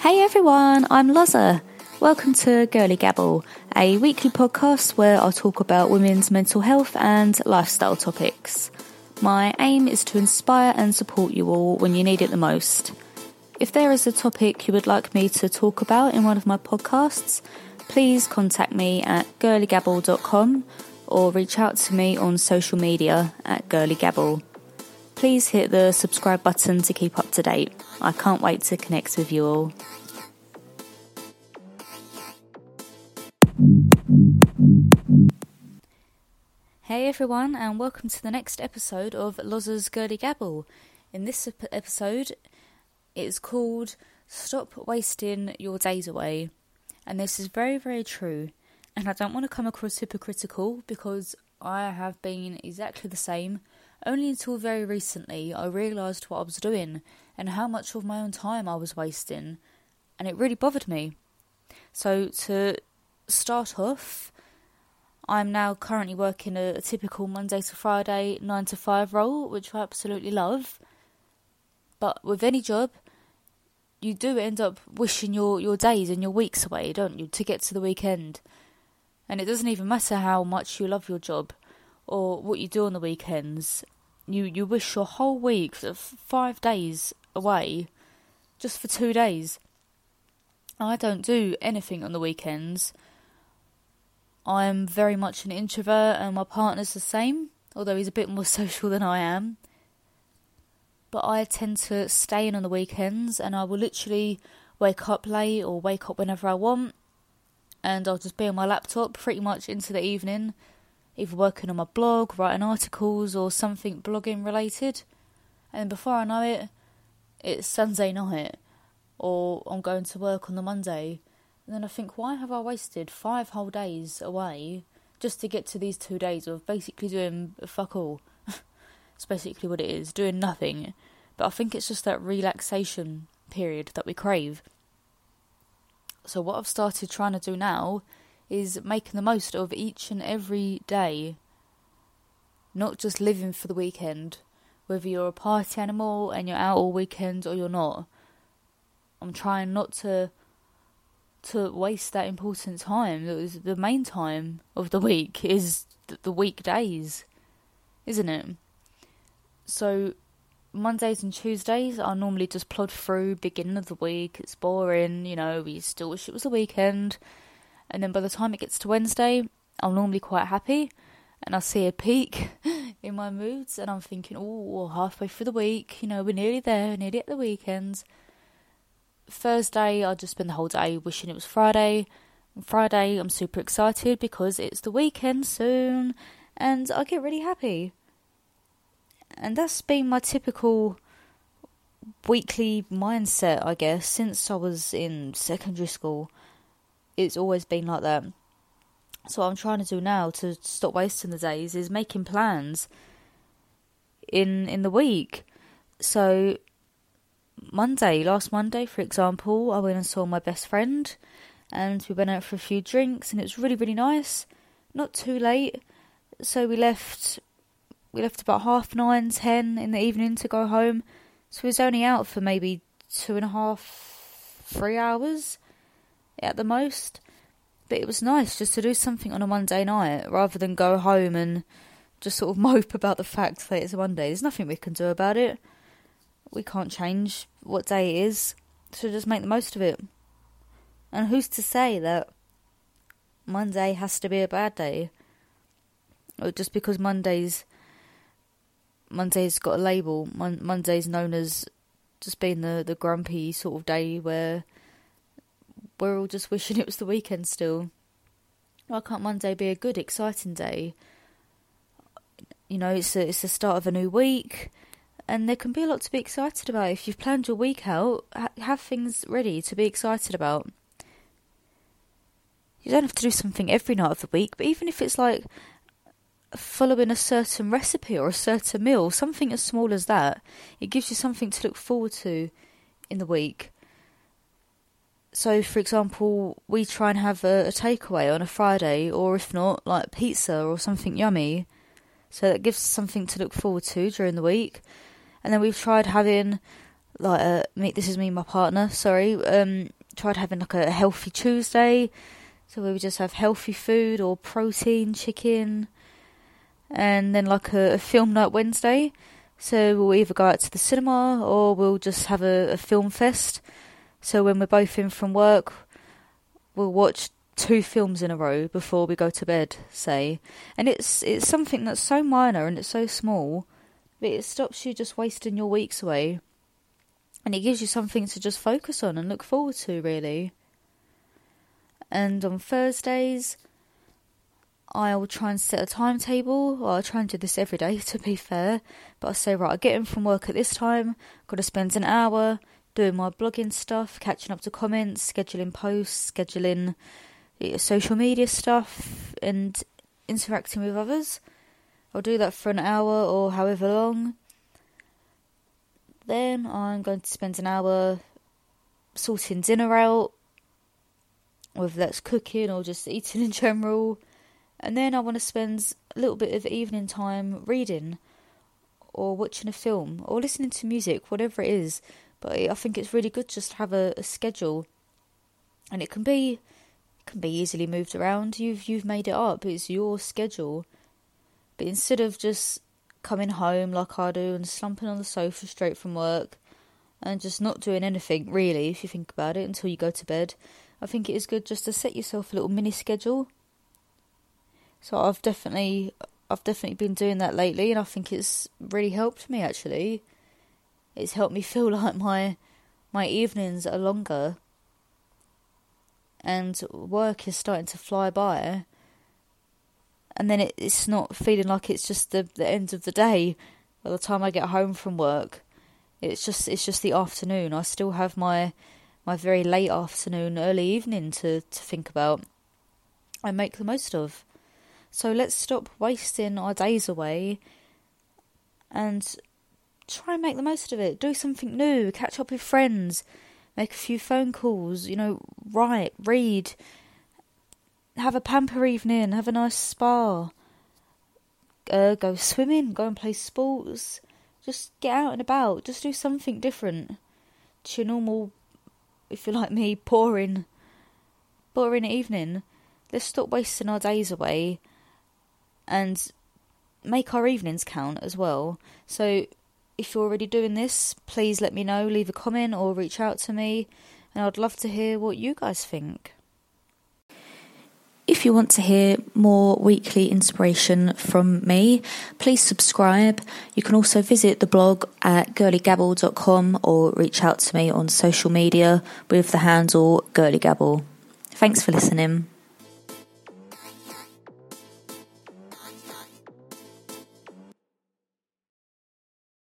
Hey everyone, I'm Loza. Welcome to Girly Gabble, a weekly podcast where I talk about women's mental health and lifestyle topics. My aim is to inspire and support you all when you need it the most. If there is a topic you would like me to talk about in one of my podcasts, please contact me at girlygabble.com or reach out to me on social media at girlygabble. Please hit the subscribe button to keep up to date. I can't wait to connect with you all. Hey everyone, and welcome to the next episode of Loza's Girly Gabble. In this episode, it's called Stop Wasting Your Days Away. And this is very, very true. And I don't want to come across hypocritical because I have been exactly the same. Only until very recently I realised what I was doing and how much of my own time I was wasting. And it really bothered me. So, to start off, I'm now currently working a, a, typical Monday to Friday 9 to 5 role, which I absolutely love. But with any job, you do end up wishing your, your days and your weeks away, don't you, to get to the weekend. And it doesn't even matter how much you love your job or what you do on the weekends. You, you wish your whole week, five days away, just for two days. I don't do anything on the weekends I'm very much an introvert, and my partner's the same, although he's a bit more social than I am. But I tend to stay in on the weekends, and I will literally wake up late or wake up whenever I want, and I'll just be on my laptop pretty much into the evening, either working on my blog, writing articles, or something blogging related. And before I know it, it's Sunday night, or I'm going to work on the Monday and then I think, why have I wasted five whole days away just to get to these two days of basically doing fuck all? it's basically what it is, doing nothing. But I think it's just that relaxation period that we crave. So, what I've started trying to do now is making the most of each and every day, not just living for the weekend. Whether you're a party animal and you're out all weekend or you're not, I'm trying not to to waste that important time. The main time of the week is the weekdays, isn't it? So Mondays and Tuesdays I normally just plod through beginning of the week. It's boring, you know. We still wish it was a weekend, and then by the time it gets to Wednesday, I'm normally quite happy, and I see a peak in my moods, and I'm thinking, oh, halfway through the week, you know, we're nearly there, nearly at the weekends. Thursday, I just spend the whole day wishing it was Friday. Friday, I'm super excited because it's the weekend soon and I get really happy. And that's been my typical weekly mindset, I guess, since I was in secondary school. It's always been like that. So, what I'm trying to do now to stop wasting the days is making plans in in the week. So, Monday, last Monday, for example, I went and saw my best friend and we went out for a few drinks and it was really, really nice. Not too late. So we left we left about half nine, ten in the evening to go home. So we was only out for maybe two and a half, three hours at the most. But it was nice just to do something on a Monday night rather than go home and just sort of mope about the fact that it's a Monday. There's nothing we can do about it we can't change what day it is, so just make the most of it. And who's to say that Monday has to be a bad day? Or just because Monday's Monday's got a label, Mon- Monday's known as just being the, the grumpy sort of day where we're all just wishing it was the weekend still. Why can't Monday be a good, exciting day? You know, it's a, it's the start of a new week and there can be a lot to be excited about. If you've planned your week out, ha- have things ready to be excited about. You don't have to do something every night of the week, but even if it's like following a certain recipe or a certain meal, something as small as that, it gives you something to look forward to in the week. So, for example, we try and have a, a takeaway on a Friday, or if not, like pizza or something yummy. So that gives us something to look forward to during the week. And then we've tried having like uh, me. This is me, my partner. Sorry. Um, tried having like a healthy Tuesday, so we would just have healthy food or protein, chicken, and then like a, a film night Wednesday. So we'll either go out to the cinema or we'll just have a, a film fest. So when we're both in from work, we'll watch two films in a row before we go to bed, say. And it's it's something that's so minor and it's so small, but it stops you just wasting your weeks away. And it gives you something to just focus on and look forward to, really. And on Thursdays, I'll try and set a timetable. Well, I try and do this every day, to be fair. But I say, right, I get in from work at this time, got to spend an hour doing my blogging stuff, catching up to comments, scheduling posts, scheduling social media stuff, and interacting with others. I'll do that for an hour or however long. Then I'm going to spend an hour sorting dinner out, whether that's cooking or just eating in general. And then I want to spend a little bit of evening time reading or watching a film or listening to music, whatever it is. But I think it's really good just to have a, a schedule, and it can be can be easily moved around. You've you've made it up. It's your schedule. But instead of just coming home like I do and slumping on the sofa straight from work and just not doing anything really, if you think about it, until you go to bed, I think it is good just to set yourself a little mini schedule. So I've definitely I've definitely been doing that lately and I think it's really helped me actually. It's helped me feel like my my evenings are longer. And work is starting to fly by. And then it, it's not feeling like it's just the, the end of the day. By the time I get home from work it's just it's just the afternoon. I still have my my very late afternoon early evening to to think about and make the most of. So let's stop wasting our days away and try and make the most of it do something new catch up with friends make a few phone calls, you know, write, read, have a pamper evening, have a nice spa, uh, go swimming, go and play sports, just get out and about, just do something different to your normal, if you're like me, boring, boring evening. Let's stop wasting our days away and make our evenings count as well. So if you're already doing this, please let me know, leave a comment or reach out to me, and I'd love to hear what you guys think. If you want to hear more weekly inspiration from me, please subscribe. You can also visit the blog at girlygabble.com or reach out to me on social media with the handle girlygabble. Thanks for listening.